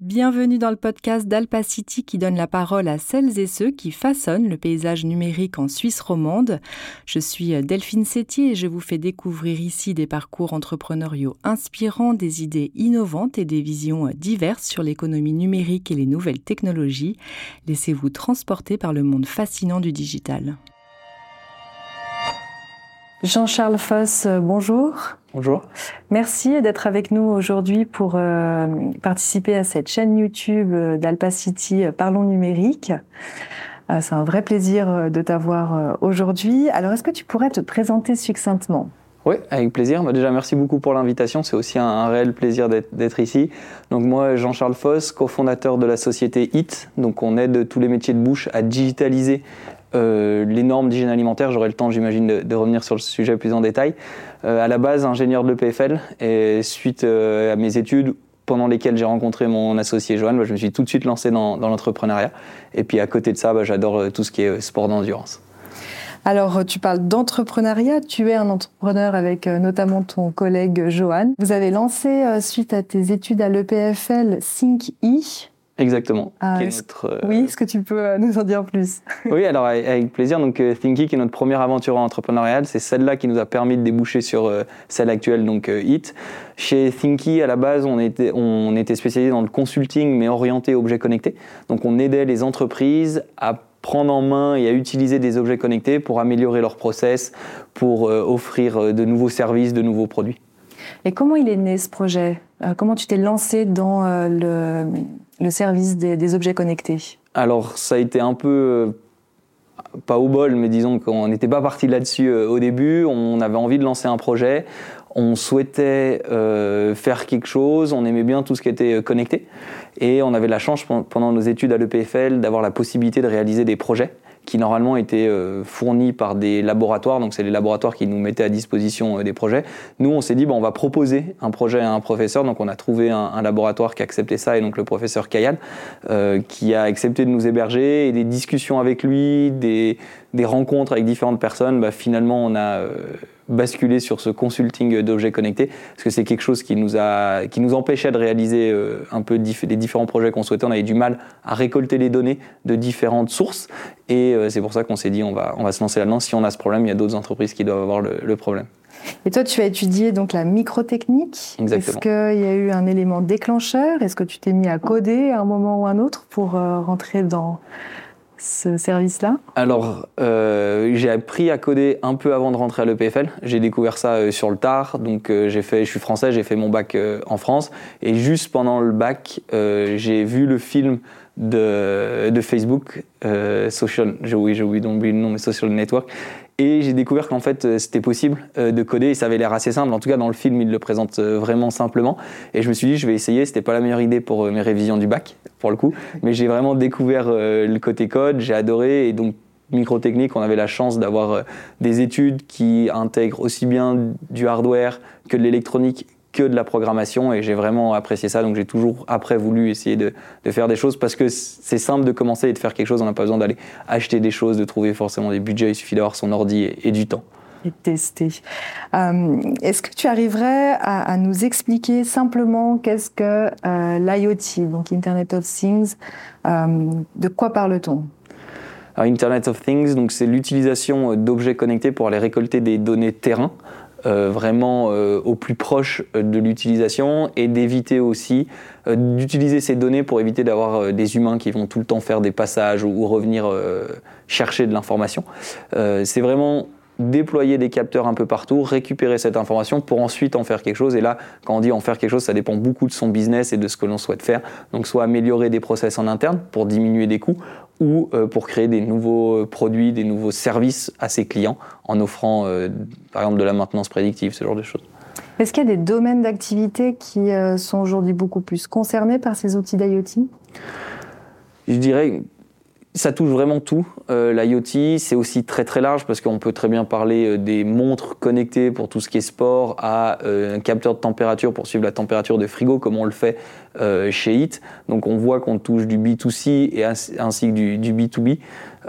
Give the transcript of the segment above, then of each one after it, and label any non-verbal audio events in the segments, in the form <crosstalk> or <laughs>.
Bienvenue dans le podcast d'Alpacity qui donne la parole à celles et ceux qui façonnent le paysage numérique en Suisse romande. Je suis Delphine Sétier et je vous fais découvrir ici des parcours entrepreneuriaux inspirants, des idées innovantes et des visions diverses sur l'économie numérique et les nouvelles technologies. Laissez-vous transporter par le monde fascinant du digital. Jean-Charles Foss, euh, bonjour. Bonjour. Merci d'être avec nous aujourd'hui pour euh, participer à cette chaîne YouTube euh, d'Alpacity Parlons numérique. C'est un vrai plaisir de t'avoir aujourd'hui. Alors, est-ce que tu pourrais te présenter succinctement? Oui, avec plaisir. Bah, déjà, merci beaucoup pour l'invitation. C'est aussi un, réel plaisir d'être ici. Donc moi, Jean-Charles Foss, cofondateur de la société HIT. Donc on aide tous les métiers de bouche à digitaliser euh, les normes d'hygiène alimentaire, j'aurai le temps, j'imagine, de, revenir sur le sujet plus en détail. Euh, à la base, ingénieur de l'EPFL, et suite euh, à mes études, pendant lesquelles j'ai rencontré mon associé Johan, bah, je me suis tout de suite lancé dans, l'entrepreneuriat. Et puis à côté de ça, bah, j'adore tout ce qui est sport d'endurance. Alors, tu parles d'entrepreneuriat. Tu es un entrepreneur avec notamment ton collègue Johan. Vous avez lancé, suite à tes études à l'EPFL, ThinkE, Exactement. Ah, euh, oui, est-ce que tu peux euh, nous en dire plus? <laughs> Oui, alors avec plaisir. Donc euh, Thinky, qui est notre première aventure entrepreneuriale, c'est celle-là qui nous a permis de déboucher sur celle actuelle, donc Hit. Chez Thinky, à la base, on était, on était spécialisé dans le consulting, mais orienté objets connectés. Donc on aidait les entreprises à prendre en main et à utiliser des objets connectés pour améliorer leur process, pour offrir de nouveaux services, de nouveaux produits. Et comment il est né ce projet? Comment tu t'es lancé dans le le service des, objets connectés Alors, ça a été un peu euh, pas au bol, mais disons qu'on n'était pas parti là-dessus euh, au début. On avait envie de lancer un projet. On souhaitait euh, faire quelque chose. On aimait bien tout ce qui était connecté. Et on avait la chance, pendant nos études à l'EPFL, d'avoir la possibilité de réaliser des projets qui normalement étaient euh, fournis par des laboratoires, donc c'est les laboratoires qui nous mettaient à disposition euh, des projets. Nous, on s'est dit, bon, on va proposer un projet à un professeur, donc on a trouvé un, laboratoire qui a accepté ça, et donc le professeur Kayal, euh, qui a accepté de nous héberger, et des discussions avec lui, des, des rencontres avec différentes personnes, bah, finalement, on a basculer sur ce consulting d'objets connectés, parce que c'est quelque chose qui nous, a, qui nous empêchait de réaliser euh, un peu les différents projets qu'on souhaitait. On avait du mal à récolter les données de différentes sources, et euh, c'est pour ça qu'on s'est dit on va, on va se lancer là-dedans. Si on a ce problème, il y a d'autres entreprises qui doivent avoir le, problème. Et toi, tu as étudié donc la microtechnique. Est-ce qu'il y a eu un élément déclencheur? Est-ce que tu t'es mis à coder à un moment ou un autre pour euh, rentrer dans ce service-là Alors, euh, j'ai appris à coder un peu avant de rentrer à l'EPFL. J'ai découvert ça euh, sur le tard. Donc, euh, j'ai fait, je suis français, j'ai fait mon bac en France. Et juste pendant le bac, j'ai vu le film de, Facebook, Social, j'ai oublié, oublié le nom, mais Social Network. Et j'ai découvert qu'en fait, euh, c'était possible euh, de coder et ça avait l'air assez simple. En tout cas, dans le film, il le présente euh, vraiment simplement. Et je me suis dit, je vais essayer. C'était pas la meilleure idée pour mes révisions du bac, pour le coup. Mais j'ai vraiment découvert le côté code. J'ai adoré. Et donc, microtechnique, on avait la chance d'avoir des études qui intègrent aussi bien du hardware que de l'électronique que de la programmation et j'ai vraiment apprécié ça. Donc j'ai toujours après voulu essayer de, faire des choses parce que c'est simple de commencer et de faire quelque chose. On n'a pas besoin d'aller acheter des choses, de trouver forcément des budgets. Il suffit d'avoir son ordi et, du temps. Et tester. Euh, est-ce que tu arriverais à, nous expliquer simplement qu'est-ce que euh, l'IoT, donc Internet of Things, euh, de quoi parle-t-on? Internet of Things, donc c'est l'utilisation d'objets connectés pour aller récolter des données terrain. Euh, vraiment euh, au plus proche euh, de l'utilisation et d'éviter aussi d'utiliser ces données pour éviter d'avoir des humains qui vont tout le temps faire des passages ou, revenir chercher de l'information. c'est vraiment déployer des capteurs un peu partout, récupérer cette information pour ensuite en faire quelque chose. Et là, quand on dit en faire quelque chose, ça dépend beaucoup de son business et de ce que l'on souhaite faire. Donc soit améliorer des process en interne pour diminuer des coûts, ou euh, pour créer des nouveaux euh, produits, des nouveaux services à ses clients en offrant euh, par exemple de la maintenance prédictive, ce genre de choses. Est-ce qu'il y a des domaines d'activité qui sont aujourd'hui beaucoup plus concernés par ces outils d'IoT? Je dirais ça touche vraiment tout. Euh, L'IoT, c'est aussi très très large parce qu'on peut très bien parler euh, des montres connectées pour tout ce qui est sport à euh, un capteur de température pour suivre la température de frigo comme on le fait chez HIT. Donc on voit qu'on touche du B2C et ainsi que du, du B2B.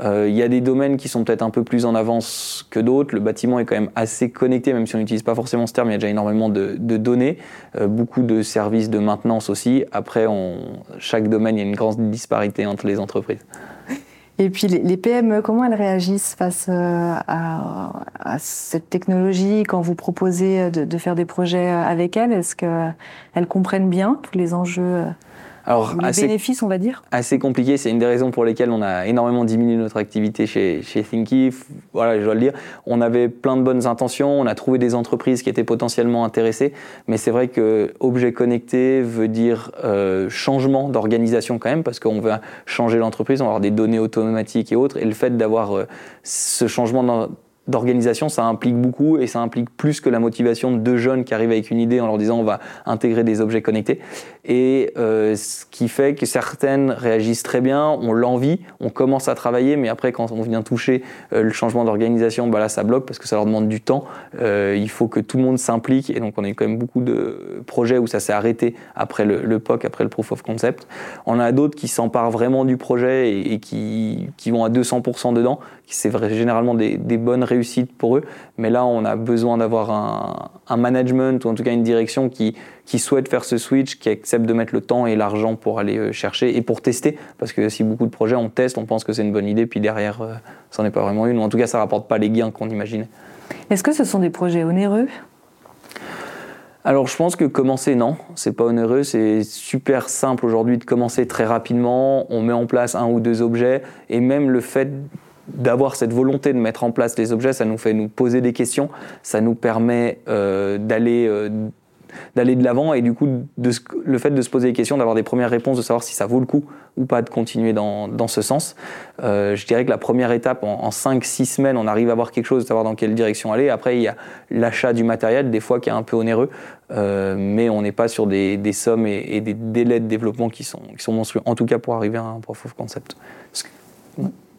Il y a des domaines qui sont peut-être un peu plus en avance que d'autres. Le bâtiment est quand même assez connecté, même si on n'utilise pas forcément ce terme, il y a déjà énormément de, de données, beaucoup de services de maintenance aussi. Après, on, chaque domaine, il y a une grande disparité entre les entreprises. Et puis les, PME, comment elles réagissent face euh, à, cette technologie quand vous proposez de, faire des projets avec elles? Est-ce qu'elles comprennent bien tous les enjeux alors, les assez, bénéfices, on va dire Assez compliqué. C'est une des raisons pour lesquelles on a énormément diminué notre activité chez, chez Thinky. Voilà, je dois le dire. On avait plein de bonnes intentions. On a trouvé des entreprises qui étaient potentiellement intéressées. Mais c'est vrai que objet connecté veut dire euh, changement d'organisation quand même, parce qu'on veut changer l'entreprise, on va avoir des données automatiques et autres. Et le fait d'avoir euh, ce changement d'organisation, ça implique beaucoup et ça implique plus que la motivation de deux jeunes qui arrivent avec une idée en leur disant on va intégrer des objets connectés. Et euh, ce qui fait que certaines réagissent très bien, on l'envie, on commence à travailler, mais après quand on vient toucher euh, le changement d'organisation, bah là ça bloque parce que ça leur demande du temps. Euh, il faut que tout le monde s'implique et donc on a eu quand même beaucoup de projets où ça s'est arrêté après le, POC, après le Proof of Concept. On a d'autres qui s'emparent vraiment du projet et, qui, qui, vont à 200% dedans. C'est généralement des, des bonnes réussites réussite pour eux. Mais là, on a besoin d'avoir un, management ou en tout cas une direction qui, qui souhaite faire ce switch, qui accepte de mettre le temps et l'argent pour aller euh, chercher et pour tester. Parce que si beaucoup de projets, on teste, on pense que c'est une bonne idée, puis derrière, euh, ça n'en est pas vraiment une. Ou en tout cas, ça rapporte pas les gains qu'on imaginait. Est-ce que ce sont des projets onéreux? Alors je pense que commencer non, c'est pas onéreux, c'est super simple aujourd'hui de commencer très rapidement, on met en place un ou deux objets et même le fait d'avoir cette volonté de mettre en place les objets, ça nous fait nous poser des questions, ça nous permet euh, d'aller euh, d'aller de l'avant et du coup le fait de se poser des questions, d'avoir des premières réponses, de savoir si ça vaut le coup ou pas de continuer dans, dans ce sens. Euh, je dirais que la première étape, en, 5-6 semaines, on arrive à voir quelque chose, de savoir dans quelle direction aller. Après, il y a l'achat du matériel, des fois qui est un peu onéreux, mais on n'est pas sur des, des sommes et, des délais de développement qui sont, qui sont monstrueux, en tout cas pour arriver à un proof of concept.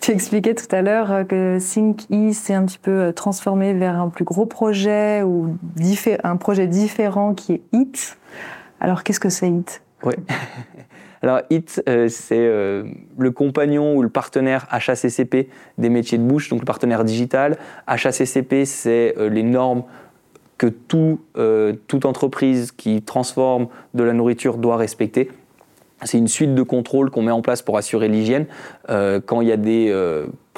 Tu expliquais tout à l'heure euh, que ThinkE s'est un petit peu euh, transformé vers un plus gros projet ou un projet différent qui est HIT. Alors qu'est-ce que c'est HIT? Oui. <laughs> Alors HIT, euh, c'est le compagnon ou le partenaire HACCP des métiers de bouche, donc le partenaire digital. HACCP, c'est les normes que tout, toute entreprise qui transforme de la nourriture doit respecter. C'est une suite de contrôles qu'on met en place pour assurer l'hygiène. Euh, quand il y a des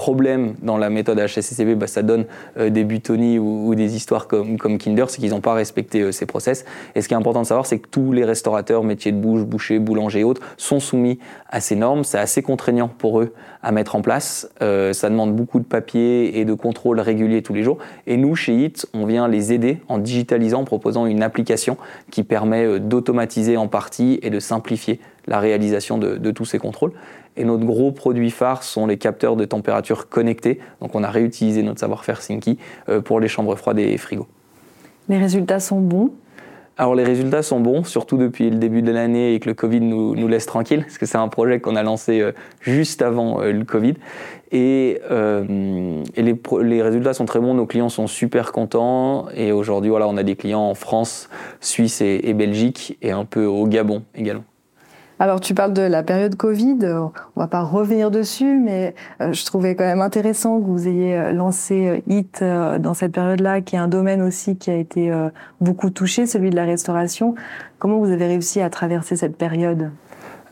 euh, problèmes dans la méthode HACCP, bah, ça donne euh, des butonnies ou, des histoires comme, comme Kinder, c'est qu'ils n'ont pas respecté ces process. Et ce qui est important de savoir, c'est que tous les restaurateurs, métiers de bouche, bouchers, boulangers et autres, sont soumis à ces normes. C'est assez contraignant pour eux à mettre en place. ça demande beaucoup de papier et de contrôles réguliers tous les jours. Et nous, chez HIT, on vient les aider en digitalisant, en proposant une application qui permet d'automatiser en partie et de simplifier la réalisation de, tous ces contrôles. Et notre gros produit phare sont les capteurs de température connectés. Donc on a réutilisé notre savoir-faire Sinky euh, pour les chambres froides et frigos. Les résultats sont bons? Alors les résultats sont bons, surtout depuis le début de l'année et que le Covid nous, nous laisse tranquille, parce que c'est un projet qu'on a lancé euh, juste avant euh, le Covid. Et, et les, les, résultats sont très bons, nos clients sont super contents. Et aujourd'hui, voilà, on a des clients en France, Suisse et, et Belgique, et un peu au Gabon également. Alors, tu parles de la période Covid. On va pas revenir dessus, mais euh, je trouvais quand même intéressant que vous ayez euh, lancé HIT euh, dans cette période-là, qui est un domaine aussi qui a été beaucoup touché, celui de la restauration. Comment vous avez réussi à traverser cette période?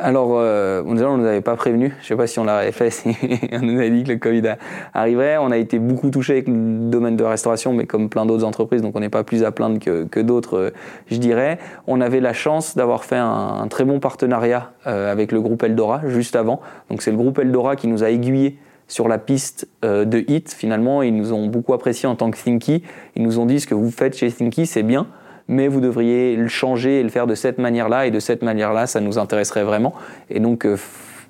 Alors, euh, on ne nous avait pas prévenu. Je ne sais pas si on l'avait fait, <laughs> si on nous avait dit que le Covid arriverait. On a été beaucoup touché avec le domaine de la restauration, mais comme plein d'autres entreprises, donc on n'est pas plus à plaindre que, d'autres, euh, je dirais. On avait la chance d'avoir fait un, très bon partenariat euh, avec le groupe Eldora juste avant. Donc, c'est le groupe Eldora qui nous a aiguillés sur la piste de HIT. Finalement, ils nous ont beaucoup apprécié en tant que Thinky. Ils nous ont dit ce que vous faites chez Thinky, c'est bien mais vous devriez le changer et le faire de cette manière-là, et de cette manière-là, ça nous intéresserait vraiment. Et donc, euh,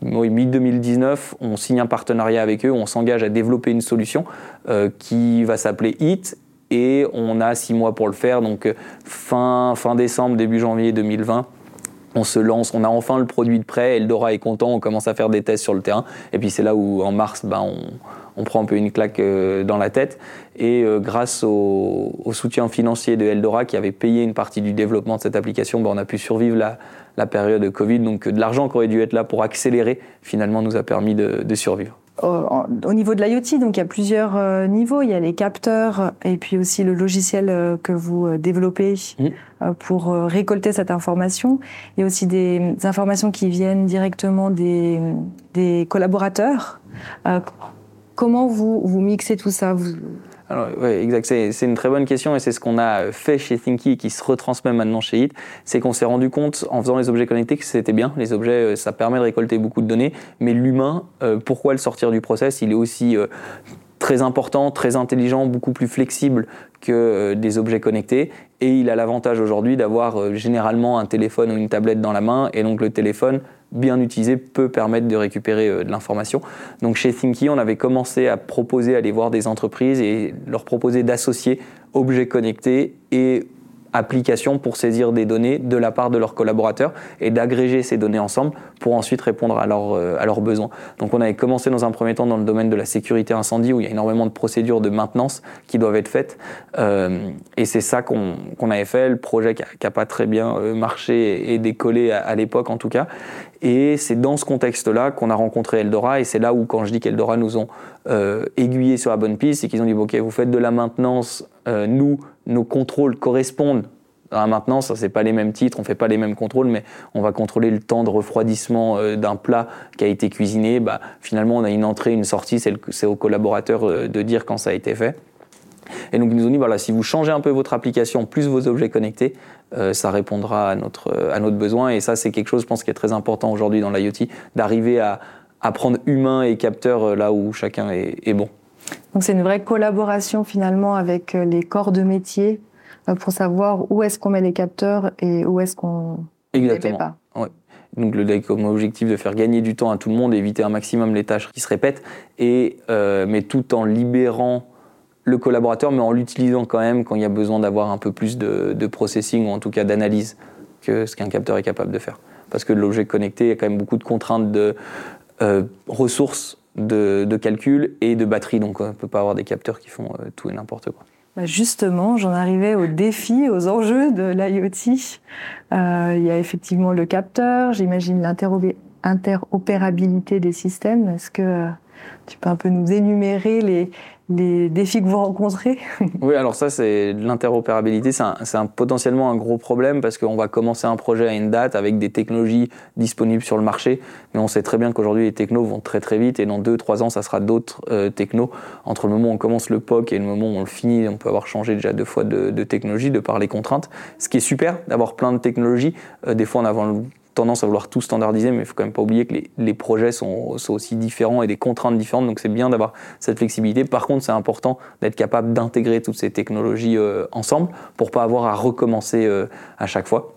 mi-2019, on signe un partenariat avec eux, on s'engage à développer une solution euh, qui va s'appeler HIT, et on a six mois pour le faire, donc euh, fin, fin décembre, début janvier 2020 on se lance, on a enfin le produit de prêt, Eldora est content, on commence à faire des tests sur le terrain. Et puis c'est là où en mars, ben, on, prend un peu une claque euh, dans la tête. Et euh, grâce au, soutien financier de Eldora qui avait payé une partie du développement de cette application, ben, on a pu survivre la, la période de Covid. Donc de l'argent qui aurait dû être là pour accélérer, finalement nous a permis de survivre au niveau de l'IoT, donc il y a plusieurs euh, niveaux. Il y a les capteurs et puis aussi le logiciel euh, que vous euh, développez mmh. pour récolter cette information. Il y a aussi des informations qui viennent directement des, des collaborateurs. Comment vous, mixez tout ça alors, oui, exact. C'est une très bonne question et c'est ce qu'on a fait chez Thinky qui se retransmet maintenant chez Hit. C'est qu'on s'est rendu compte en faisant les objets connectés que c'était bien. Les objets, euh, ça permet de récolter beaucoup de données, mais l'humain, euh, pourquoi le sortir du process? Il est aussi euh, très important, très intelligent, beaucoup plus flexible que des objets connectés. Et il a l'avantage aujourd'hui d'avoir généralement un téléphone ou une tablette dans la main. Et donc le téléphone, bien utilisé peut permettre de récupérer euh, de l'information. Donc chez Thinky, on avait commencé à proposer, aller voir des entreprises et leur proposer d'associer objets connectés et applications pour saisir des données de la part de leurs collaborateurs et d'agréger ces données ensemble pour ensuite répondre à, euh, à leurs besoins. Donc on avait commencé dans un premier temps dans le domaine de la sécurité incendie où il y a énormément de procédures de maintenance qui doivent être faites euh, et c'est ça qu'on avait fait, le projet qui n'a pas très bien euh, marché et décollé à, l'époque en tout cas. Et c'est dans ce contexte-là qu'on a rencontré Eldora et c'est là où quand je dis qu'Eldora nous ont aiguillés sur la bonne piste, c'est qu'ils ont dit ok vous faites de la maintenance, nous nos contrôles correspondent à la maintenance, c'est pas les mêmes titres, on fait pas les mêmes contrôles, mais on va contrôler le temps de refroidissement euh, d'un plat qui a été cuisiné. Bah, finalement, on a une entrée, une sortie, c'est au collaborateur euh, de dire quand ça a été fait. Et donc ils nous ont dit voilà, si vous changez un peu votre application plus vos objets connectés, euh, ça répondra à notre à notre besoin. Et ça, c'est quelque chose, je pense, qui est très important aujourd'hui dans l'IoT, d'arriver à, à prendre humain et capteur là où chacun est bon. Donc c'est une vraie collaboration finalement avec euh, les corps de métier euh, pour savoir où est-ce qu'on met les capteurs et où est-ce qu'on ne les met pas. Donc le comme objectif de faire gagner du temps à tout le monde, éviter un maximum les tâches qui se répètent, et, euh, mais tout en libérant le collaborateur, mais en l'utilisant quand même quand il y a besoin d'avoir un peu plus de, processing ou en tout cas d'analyse que ce qu'un capteur est capable de faire. Parce que l'objet connecté, il y a quand même beaucoup de contraintes de ressources de, calcul et de batterie. Donc on ne peut pas avoir des capteurs qui font euh, tout et n'importe quoi. Bah, justement, j'en arrivais aux défis, aux enjeux de l'IoT. Euh, il y a effectivement le capteur, j'imagine l'interopérabilité des systèmes. Est-ce que euh, tu peux un peu nous énumérer les, défis que vous rencontrez? Oui, alors ça, c'est l'interopérabilité, c'est potentiellement un gros problème parce qu'on va commencer un projet à une date avec des technologies disponibles sur le marché, mais on sait très bien qu'aujourd'hui les technos vont très très vite et dans 2-3 ans, ça sera d'autres euh, technos. Entre le moment où on commence le POC et le moment où on le finit, on peut avoir changé déjà deux fois de, technologie de par les contraintes, ce qui est super d'avoir plein de technologies. Euh, des fois, on a tendance à vouloir tout standardiser, mais il faut quand même pas oublier que les, projets sont, aussi différents et des contraintes différentes, donc c'est bien d'avoir cette flexibilité. Par contre, c'est important d'être capable d'intégrer toutes ces technologies euh, ensemble pour pas avoir à recommencer euh, à chaque fois.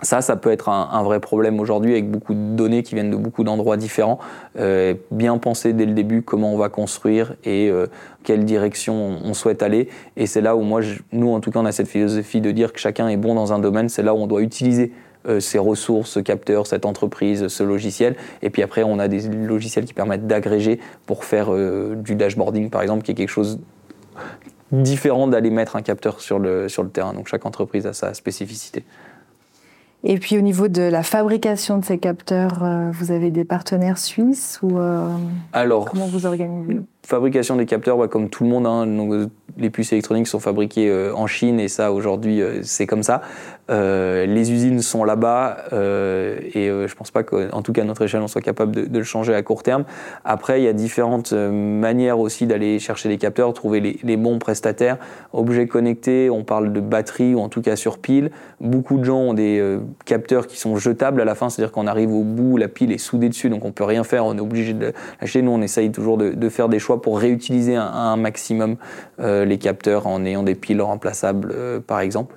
Ça, ça peut être un, vrai problème aujourd'hui avec beaucoup de données qui viennent de beaucoup d'endroits différents. Euh, bien penser dès le début comment on va construire et quelle direction on souhaite aller. Et c'est là où moi, nous en tout cas, on a cette philosophie de dire que chacun est bon dans un domaine. C'est là où on doit utiliser ces ressources, ce capteur, cette entreprise, ce logiciel. Et puis après, on a des logiciels qui permettent d'agréger pour faire euh, du dashboarding, par exemple, qui est quelque chose différent d'aller mettre un capteur sur le, sur le terrain. Donc chaque entreprise a sa spécificité. Et puis au niveau de la fabrication de ces capteurs, euh, vous avez des partenaires suisses ou Alors, comment vous organisez? Fabrication des capteurs, comme tout le monde, hein, les puces électroniques sont fabriquées euh, en Chine et ça aujourd'hui euh, c'est comme ça. Euh, les usines sont là-bas et je pense pas qu'en tout cas à notre échelle on soit capable de, le changer à court terme. Après il y a différentes manières aussi d'aller chercher les capteurs, trouver les, bons prestataires. Objets connectés, on parle de batterie ou en tout cas sur pile. Beaucoup de gens ont des capteurs qui sont jetables à la fin, c'est-à-dire qu'on arrive au bout, la pile est soudée dessus donc on peut rien faire, on est obligé de l'acheter. Nous on essaye toujours de, de faire des choix pour réutiliser un, un maximum les capteurs en ayant des piles remplaçables, euh, par exemple.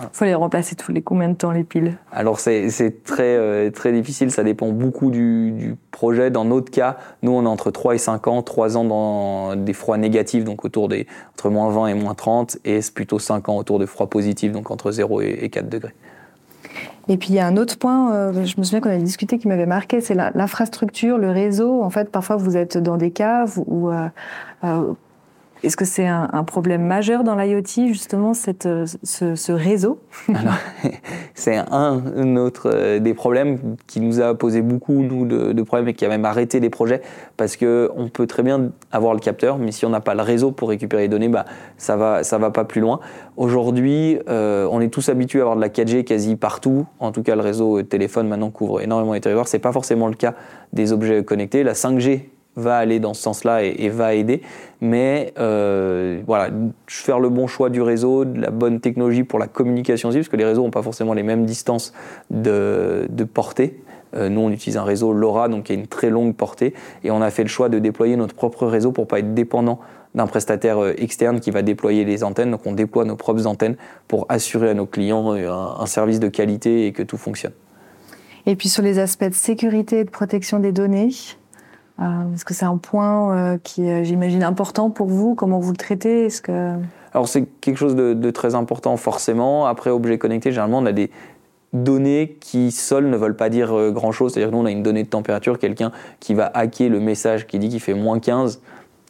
Il faut les remplacer tous les combien de temps les piles? Alors c'est très, euh, très difficile, ça dépend beaucoup du, projet. Dans notre cas, nous on est entre 3 et 5 ans, 3 ans dans des froids négatifs, donc autour des entre moins 20 et moins 30, et c'est plutôt 5 ans autour de froids positifs, donc entre 0 et 4 degrés. Et puis il y a un autre point, euh, je me souviens qu'on avait discuté qui m'avait marqué, c'est l'infrastructure, le réseau. En fait, parfois vous êtes dans des caves où euh, euh, est-ce que c'est un, problème majeur dans l'IoT, justement, cette, euh, ce, réseau? <laughs> C'est un autre euh, des problèmes qui nous a posé beaucoup nous, de, problèmes et qui a même arrêté les projets parce qu'on peut très bien avoir le capteur, mais si on n'a pas le réseau pour récupérer les données, bah, ça ne va, ça va pas plus loin. Aujourd'hui, euh, on est tous habitués à avoir de la 4G quasi partout. En tout cas, le réseau téléphone maintenant couvre énormément les territoires. Ce n'est pas forcément le cas des objets connectés. La 5G va aller dans ce sens-là et, va aider. Mais euh, voilà, faire le bon choix du réseau, de la bonne technologie pour la communication aussi, parce que les réseaux n'ont pas forcément les mêmes distances de, portée. Euh, nous, on utilise un réseau LoRa, donc qui a une très longue portée, et on a fait le choix de déployer notre propre réseau pour pas être dépendant d'un prestataire euh, externe qui va déployer les antennes. Donc on déploie nos propres antennes pour assurer à nos clients un service de qualité et que tout fonctionne. Et puis sur les aspects de sécurité et de protection des données, est-ce que c'est un point euh, qui j'imagine, important pour vous? Comment vous le traitez? Est-ce que... Alors c'est quelque chose de, très important forcément. Après, objet connecté, généralement, on a des données qui seules ne veulent pas dire euh, grand-chose. C'est-à-dire que nous, on a une donnée de température, quelqu'un qui va hacker le message qui dit qu'il fait moins 15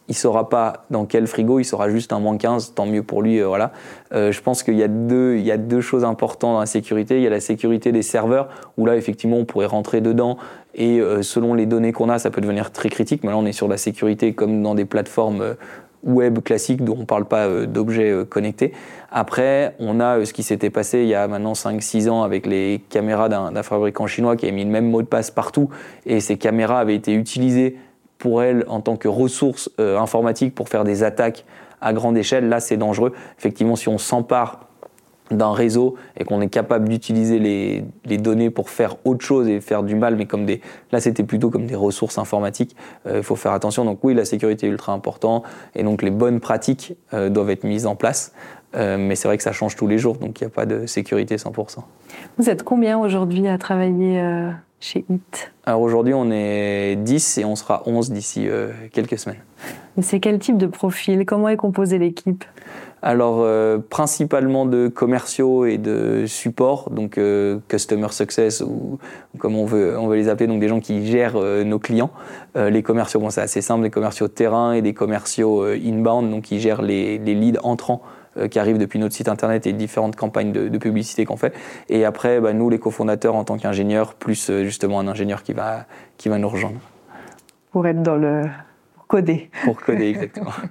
il saura pas dans quel frigo, il saura juste un moins 15, tant mieux pour lui. Euh, voilà. Euh, je pense qu'il y, y a deux choses importantes dans la sécurité. Il y a la sécurité des serveurs, où là, effectivement, on pourrait rentrer dedans, et euh, selon les données qu'on a, ça peut devenir très critique. Mais on est sur la sécurité comme dans des plateformes web classiques dont on ne parle pas d'objets connectés. Après, on a ce qui s'était passé il y a maintenant 5-6 ans avec les caméras d'un fabricant chinois qui a mis le même mot de passe partout, et ces caméras avaient été utilisées pour elle en tant que ressource euh, informatique pour faire des attaques à grande échelle, là c'est dangereux. Effectivement, si on s'empare d'un réseau et qu'on est capable d'utiliser les, données pour faire autre chose et faire du mal, mais comme des, là c'était plutôt comme des ressources informatiques, euh, il faut faire attention. Donc oui, la sécurité est ultra importante et donc les bonnes pratiques euh, doivent être mises en place. mais c'est vrai que ça change tous les jours, donc il n'y a pas de sécurité 100%. Vous êtes combien aujourd'hui à travailler chez HIT Alors aujourd'hui, on est 10 et on sera 11 d'ici euh, quelques semaines. C'est quel type de profil? Comment est composée l'équipe? Alors, euh, principalement de commerciaux et de support, donc euh, customer success ou, comme on veut, on veut les appeler, donc des gens qui gèrent nos clients. les commerciaux, bon, c'est assez simple, des commerciaux terrain et des commerciaux inbound, donc qui gèrent les, les leads entrants qui arrivent depuis notre site internet et différentes campagnes de, publicité qu'on fait. Et après, bah, nous, les cofondateurs, en tant qu'ingénieurs, plus euh, justement un ingénieur qui va, qui va nous rejoindre. Pour être dans le. Pour coder. Pour coder, exactement. <laughs>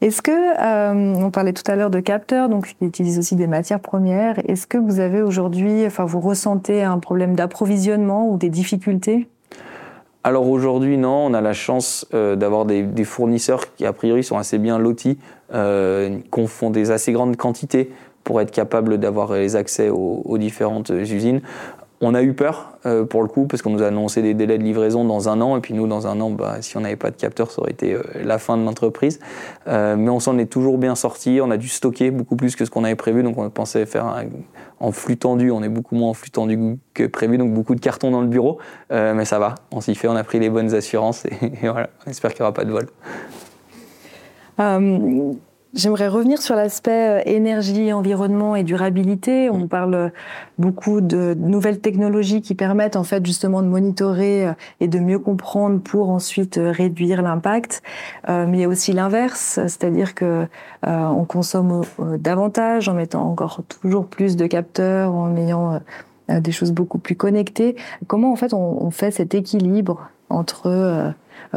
Est-ce que, euh, on parlait tout à l'heure de capteurs, donc qui utilisent aussi des matières premières, est-ce que vous avez aujourd'hui, enfin vous ressentez un problème d'approvisionnement ou des difficultés? Alors aujourd'hui, non, on a la chance euh, d'avoir des, fournisseurs qui, a priori, sont assez bien lotis, euh, qu'on font des assez grandes quantités pour être capable d'avoir les accès aux, différentes usines. On a eu peur euh, pour le coup parce qu'on nous a annoncé des délais de livraison dans un an et puis nous dans un an, bah, si on n'avait pas de capteur, ça aurait été euh, la fin de l'entreprise. Euh, mais on s'en est toujours bien sorti. On a dû stocker beaucoup plus que ce qu'on avait prévu, donc on pensait faire en flux tendu. On est beaucoup moins en flux tendu que prévu, donc beaucoup de cartons dans le bureau. mais ça va, on s'y fait. On a pris les bonnes assurances <laughs> et, voilà. On espère qu'il n'y aura pas de vol. J'aimerais revenir sur l'aspect euh, énergie, environnement et durabilité. On parle beaucoup de nouvelles technologies qui permettent en fait justement de monitorer euh, et de mieux comprendre pour ensuite euh, réduire l'impact. mais il y a aussi l'inverse, c'est-à-dire que on consomme davantage en mettant encore toujours plus de capteurs, en ayant des choses beaucoup plus connectées. Comment en fait on, fait cet équilibre entre euh,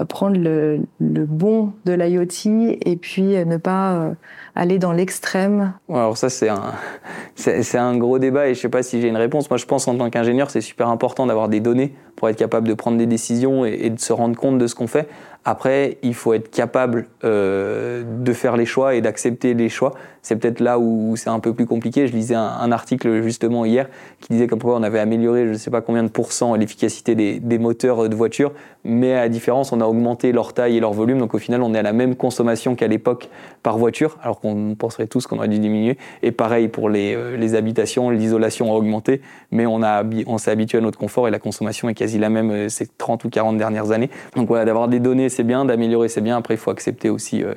prendre le, bon de l'IoT et puis euh, ne pas euh, aller dans l'extrême Alors ça, c'est un, <laughs> c'est, un gros débat et je ne sais pas si j'ai une réponse. Moi, je pense en tant qu'ingénieur, c'est super important d'avoir des données pour être capable de prendre des décisions et de se rendre compte de ce qu'on fait. Après, il faut être capable euh, de faire les choix et d'accepter les choix. C'est peut-être là où c'est un peu plus compliqué. Je lisais un, article justement hier qui disait comme quoi on avait amélioré je ne sais pas combien de pourcents l'efficacité des, moteurs de voiture, mais à la différence, on a augmenté leur taille et leur volume. Donc au final, on est à la même consommation qu'à l'époque par voiture, alors qu'on penserait tous qu'on aurait dû diminuer. Et pareil pour les, euh, les habitations, l'isolation a augmenté, mais on, on s'est habitué à notre confort et la consommation est quasi la même euh, ces 30 ou 40 dernières années. Donc voilà, d'avoir des données c'est bien, d'améliorer, c'est bien. Après, il faut accepter aussi euh,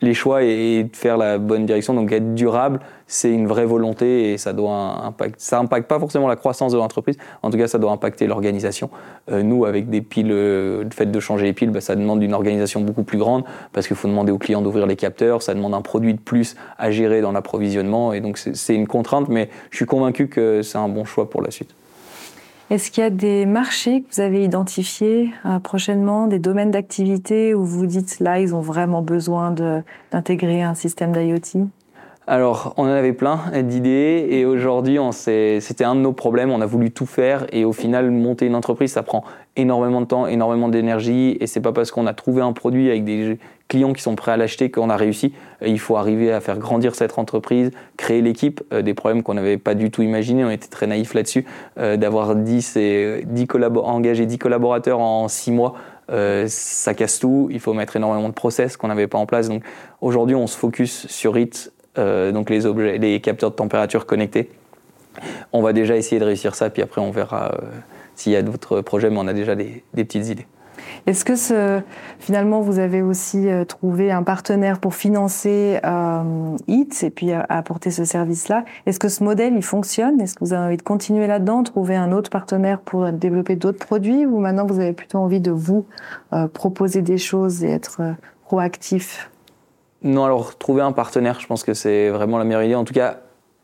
les choix et, de faire la bonne direction. Donc être durable, c'est une vraie volonté et ça doit impact, ça impacte pas forcément la croissance de l'entreprise. En tout cas, ça doit impacter l'organisation. Euh, nous, avec des piles, euh, le fait de changer les piles, bah, ça demande une organisation beaucoup plus grande parce qu'il faut demander aux clients d'ouvrir les capteurs, ça demande un produit de plus à gérer dans l'approvisionnement et donc c'est une contrainte, mais je suis convaincu que c'est un bon choix pour la suite. Est-ce qu'il y a des marchés que vous avez identifiés euh, prochainement, des domaines d'activité où vous dites là, ils ont vraiment besoin d'intégrer un système d'IoT? Alors, on en avait plein d'idées et aujourd'hui, c'était un de nos problèmes. On a voulu tout faire et au final, monter une entreprise, ça prend énormément de temps, énormément d'énergie et c'est pas parce qu'on a trouvé un produit avec des clients qui sont prêts à l'acheter qu'on a réussi. Il faut arriver à faire grandir cette entreprise, créer l'équipe, euh, des problèmes qu'on n'avait pas du tout imaginés. On était très naïfs là-dessus, euh, d'avoir 10 et 10 engagé 10 collaborateurs en 6 mois. Euh, ça casse tout, il faut mettre énormément de process qu'on n'avait pas en place. Donc aujourd'hui, on se focus sur IT donc les, objets, les capteurs de température connectés. On va déjà essayer de réussir ça, puis après on verra s'il y a d'autres projets, mais on a déjà des, petites idées. Est-ce que finalement vous avez aussi euh, trouvé un partenaire pour financer HIT et puis apporter ce service-là? Est-ce que ce modèle il fonctionne? Est-ce que vous avez envie de continuer là-dedans, trouver un autre partenaire pour développer d'autres produits? Ou maintenant vous avez plutôt envie de vous proposer des choses et être proactif? Non, alors trouver un partenaire, je pense que c'est vraiment la meilleure idée. En tout cas,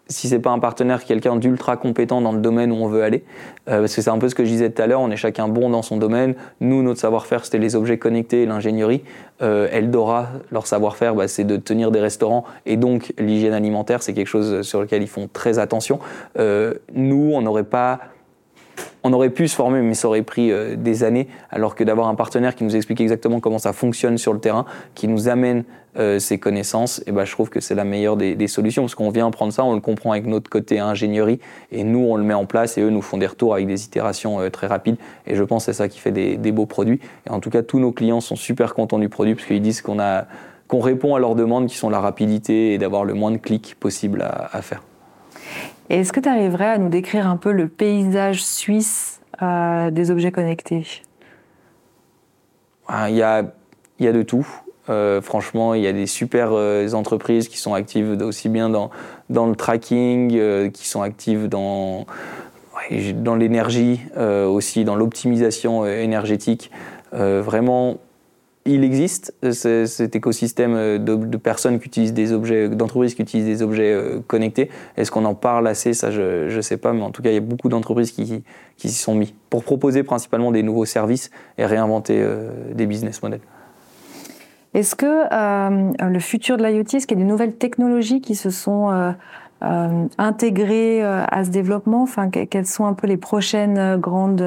si c'est pas un partenaire, quelqu'un d'ultra compétent dans le domaine où on veut aller, euh, parce que c'est un peu ce que je disais tout à l'heure, on est chacun bon dans son domaine. Nous, notre savoir-faire, c'était les objets connectés et l'ingénierie. Euh, Eldora, leur savoir-faire, bah, c'est de tenir des restaurants et donc l'hygiène alimentaire, c'est quelque chose sur lequel ils font très attention. Euh, nous, on n'aurait pas on aurait pu se former, mais ça aurait pris euh, des années, alors que d'avoir un partenaire qui nous explique exactement comment ça fonctionne sur le terrain, qui nous amène euh, ses connaissances, et ben, je trouve que c'est la meilleure des, solutions, parce qu'on vient prendre ça, on le comprend avec notre côté ingénierie, et nous, on le met en place, et eux nous font des retours avec des itérations euh, très rapides, et je pense que c'est ça qui fait des, beaux produits. Et en tout cas, tous nos clients sont super contents du produit, parce qu'ils disent qu'on répond à leurs demandes qui sont la rapidité et d'avoir le moins de clics possible à faire. Est-ce que tu arriverais à nous décrire un peu le paysage suisse euh, des objets connectés? Ah, il y, a, y a de tout. Euh, franchement, il y a des super euh, entreprises qui sont actives aussi bien dans, dans le tracking, qui sont actives dans, dans l'énergie, aussi dans l'optimisation énergétique. vraiment, il existe cet écosystème euh, de, personnes qui utilisent des objets, d'entreprises qui utilisent des objets euh, connectés. Est-ce qu'on en parle assez? Ça, je ne sais pas, mais en tout cas, il y a beaucoup d'entreprises qui, s'y sont mis pour proposer principalement des nouveaux services et réinventer euh, des business models. Est-ce que le futur de l'IoT, est-ce qu'il y a des nouvelles technologies qui se sont intégrées à ce développement? Enfin, quelles sont un peu les prochaines grandes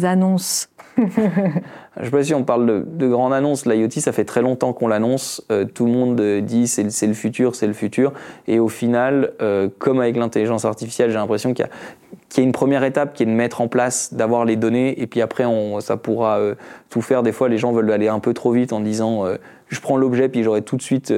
annonces? Je sais pas si on parle de, de grande annonce. L'IoT, ça fait très longtemps qu'on l'annonce. Euh, tout le monde dit c'est le futur, c'est le futur. Et au final, euh, comme avec l'intelligence artificielle, j'ai l'impression qu'il y, a une première étape qui est de mettre en place, d'avoir les données. Et puis après, on, ça pourra euh, tout faire. Des fois, les gens veulent aller un peu trop vite en disant je prends l'objet, puis j'aurai tout de suite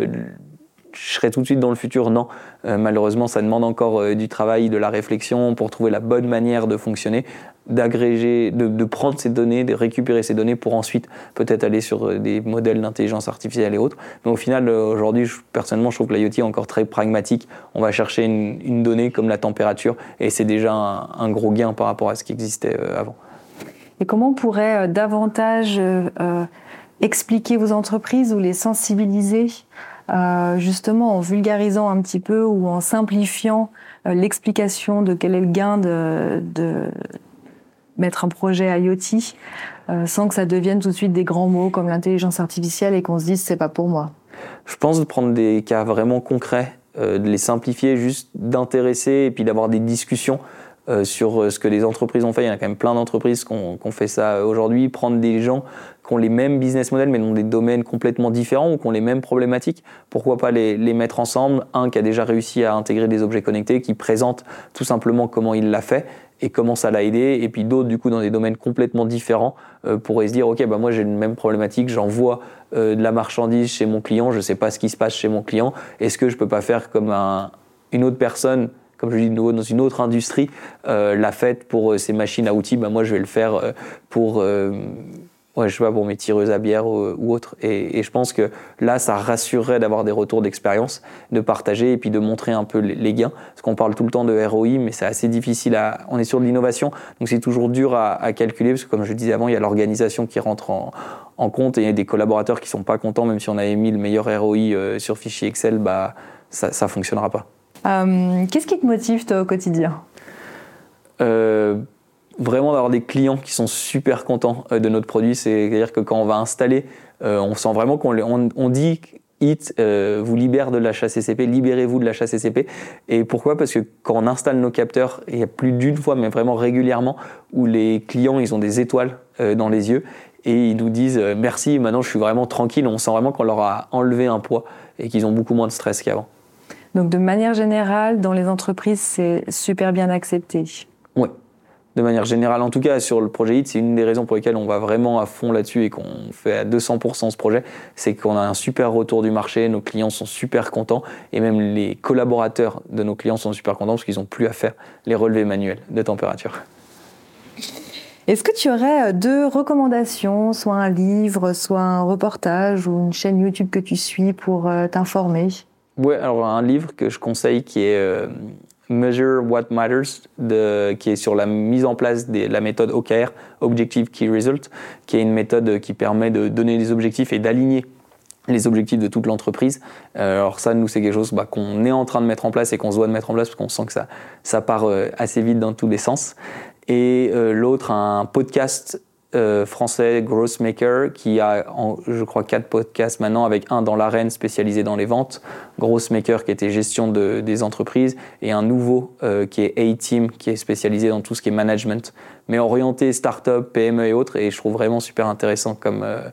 je serai tout de suite dans le futur. Non, malheureusement, ça demande encore du travail, de la réflexion pour trouver la bonne manière de fonctionner d'agréger, de, prendre ces données, de récupérer ces données pour ensuite peut-être aller sur euh, des modèles d'intelligence artificielle et autres. Mais au final, euh, aujourd'hui, personnellement, je trouve que l'IoT est encore très pragmatique. On va chercher une, donnée comme la température et c'est déjà un, gros gain par rapport à ce qui existait euh, avant. Et comment on pourrait davantage expliquer vos entreprises ou les sensibiliser justement en vulgarisant un petit peu ou en simplifiant l'explication de quel est le gain de, mettre un projet IoT euh, sans que ça devienne tout de suite des grands mots comme l'intelligence artificielle et qu'on se dise c'est pas pour moi Je pense de prendre des cas vraiment concrets, euh, de les simplifier, juste d'intéresser et puis d'avoir des discussions euh, sur ce que les entreprises ont fait. Il y en a quand même plein d'entreprises qui ont, fait ça aujourd'hui. Prendre des gens qui ont les mêmes business models mais dans des domaines complètement différents ou qui ont les mêmes problématiques. Pourquoi pas les, mettre ensemble Un qui a déjà réussi à intégrer des objets connectés, qui présente tout simplement comment il l'a fait et comment ça l'a aidé. Et puis d'autres, du coup, dans des domaines complètement différents, euh, pourraient se dire, OK, bah, moi j'ai une même problématique, j'envoie euh, de la marchandise chez mon client, je sais pas ce qui se passe chez mon client, est-ce que je peux pas faire comme une autre personne comme je dis de nouveau, dans une autre industrie, euh, l'a fait pour ces machines à outils, bah, moi je vais le faire pour ouais, je sais pas, pour mes tireuses à bière ou, autre. Et, je pense que là, ça rassurerait d'avoir des retours d'expérience, de partager et puis de montrer un peu les, gains. Parce qu'on parle tout le temps de ROI, mais c'est assez difficile à. On est sur de l'innovation, donc c'est toujours dur à, calculer, parce que comme je disais avant, il y a l'organisation qui rentre en, compte et il y a des collaborateurs qui sont pas contents, même si on avait mis le meilleur ROI euh, sur fichier Excel, bah, ça ne fonctionnera pas. Euh, qu'est-ce qui te motive, toi, au quotidien? Euh, vraiment d'avoir des clients qui sont super contents euh, de notre produit. C'est-à-dire que quand on va installer, euh, on sent vraiment qu'on on, dit HIT euh, vous libère de l'achat CCP, libérez-vous de l'achat CCP. Et pourquoi? Parce que quand on installe nos capteurs, il y a plus d'une fois, mais vraiment régulièrement, où les clients ils ont des étoiles dans les yeux et ils nous disent merci, maintenant je suis vraiment tranquille. On sent vraiment qu'on leur a enlevé un poids et qu'ils ont beaucoup moins de stress qu'avant. Donc de manière générale, dans les entreprises, c'est super bien accepté. Oui, de manière générale, en tout cas sur le projet HIT, c'est une des raisons pour lesquelles on va vraiment à fond là-dessus et qu'on fait à 200% ce projet, c'est qu'on a un super retour du marché, nos clients sont super contents et même les collaborateurs de nos clients sont super contents parce qu'ils n'ont plus à faire les relevés manuels de température. Est-ce que tu aurais euh, deux recommandations, soit un livre, soit un reportage ou une chaîne YouTube que tu suis pour euh, t'informer? Oui, alors un livre que je conseille qui est euh, Measure What Matters, qui est sur la mise en place de la méthode OKR, Objective Key Result, qui est une méthode qui permet de donner des objectifs et d'aligner les objectifs de toute l'entreprise. Euh, alors ça, nous, c'est quelque chose bah, qu'on est en train de mettre en place et qu'on se doit de mettre en place parce qu'on sent que ça, ça part euh, assez vite dans tous les sens. Et euh, l'autre, un podcast euh, français Growth Maker qui a, je crois, quatre podcasts maintenant avec un dans l'arène spécialisé dans les ventes, Growth Maker qui était gestion de, des entreprises et un nouveau euh, qui est A-Team qui est spécialisé dans tout ce qui est management, mais orienté start-up, PME et autres. Et je trouve vraiment super intéressant comme, euh,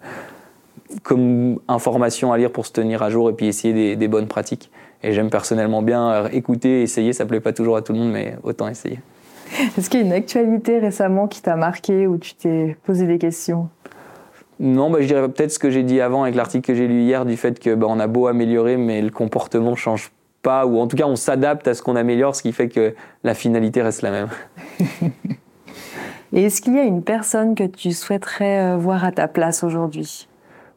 comme information à lire pour se tenir à jour et puis essayer des, des bonnes pratiques. Et j'aime personnellement bien écouter, essayer. Ça plaît pas toujours à tout le monde, mais autant essayer. <laughs> Est-ce qu'il y a une actualité récemment qui t'a marqué ou tu t'es posé des questions? Non, bah, je dirais peut-être ce que j'ai dit avant avec l'article que j'ai lu hier du fait que bah, on a beau améliorer, mais le comportement change pas, ou en tout cas on s'adapte à ce qu'on améliore, ce qui fait que la finalité reste la même. <laughs> Et est-ce qu'il y a une personne que tu souhaiterais euh, voir à ta place aujourd'hui?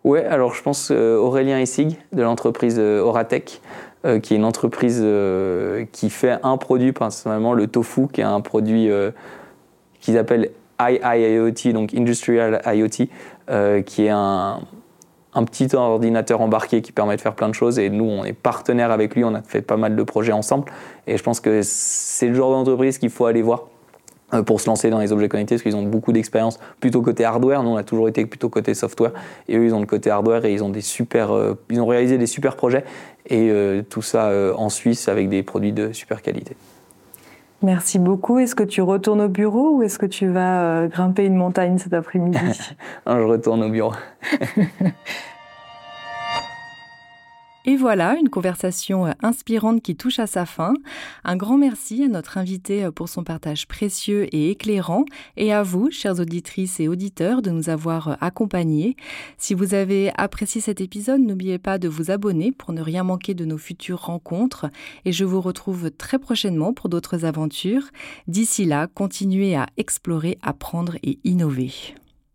Ouais, alors je pense euh, Aurélien Essig de l'entreprise euh, Oratech. Euh, qui est une entreprise euh, qui fait un produit, principalement le tofu, qui est un produit euh, qu'ils appellent IIoT, donc Industrial IoT, qui est un, un petit ordinateur embarqué qui permet de faire plein de choses. Et nous, on est partenaire avec lui, on a fait pas mal de projets ensemble. Et je pense que c'est le genre d'entreprise qu'il faut aller voir pour se lancer dans les objets connectés parce qu'ils ont beaucoup d'expérience plutôt côté hardware. Nous, on a toujours été plutôt côté software et eux, ils ont le côté hardware et ils ont des super, euh, ils ont réalisé des super projets et euh, tout ça en Suisse avec des produits de super qualité. Merci beaucoup. Est-ce que tu retournes au bureau ou est-ce que tu vas grimper une montagne cet après-midi? <laughs> Je retourne au bureau. <laughs> Et voilà, une conversation euh, inspirante qui touche à sa fin. Un grand merci à notre invité euh, pour son partage précieux et éclairant, et à vous, chères auditrices et auditeurs, de nous avoir euh, accompagnés. Si vous avez apprécié cet épisode, n'oubliez pas de vous abonner pour ne rien manquer de nos futures rencontres, et je vous retrouve très prochainement pour d'autres aventures. D'ici là, continuez à explorer, apprendre et innover.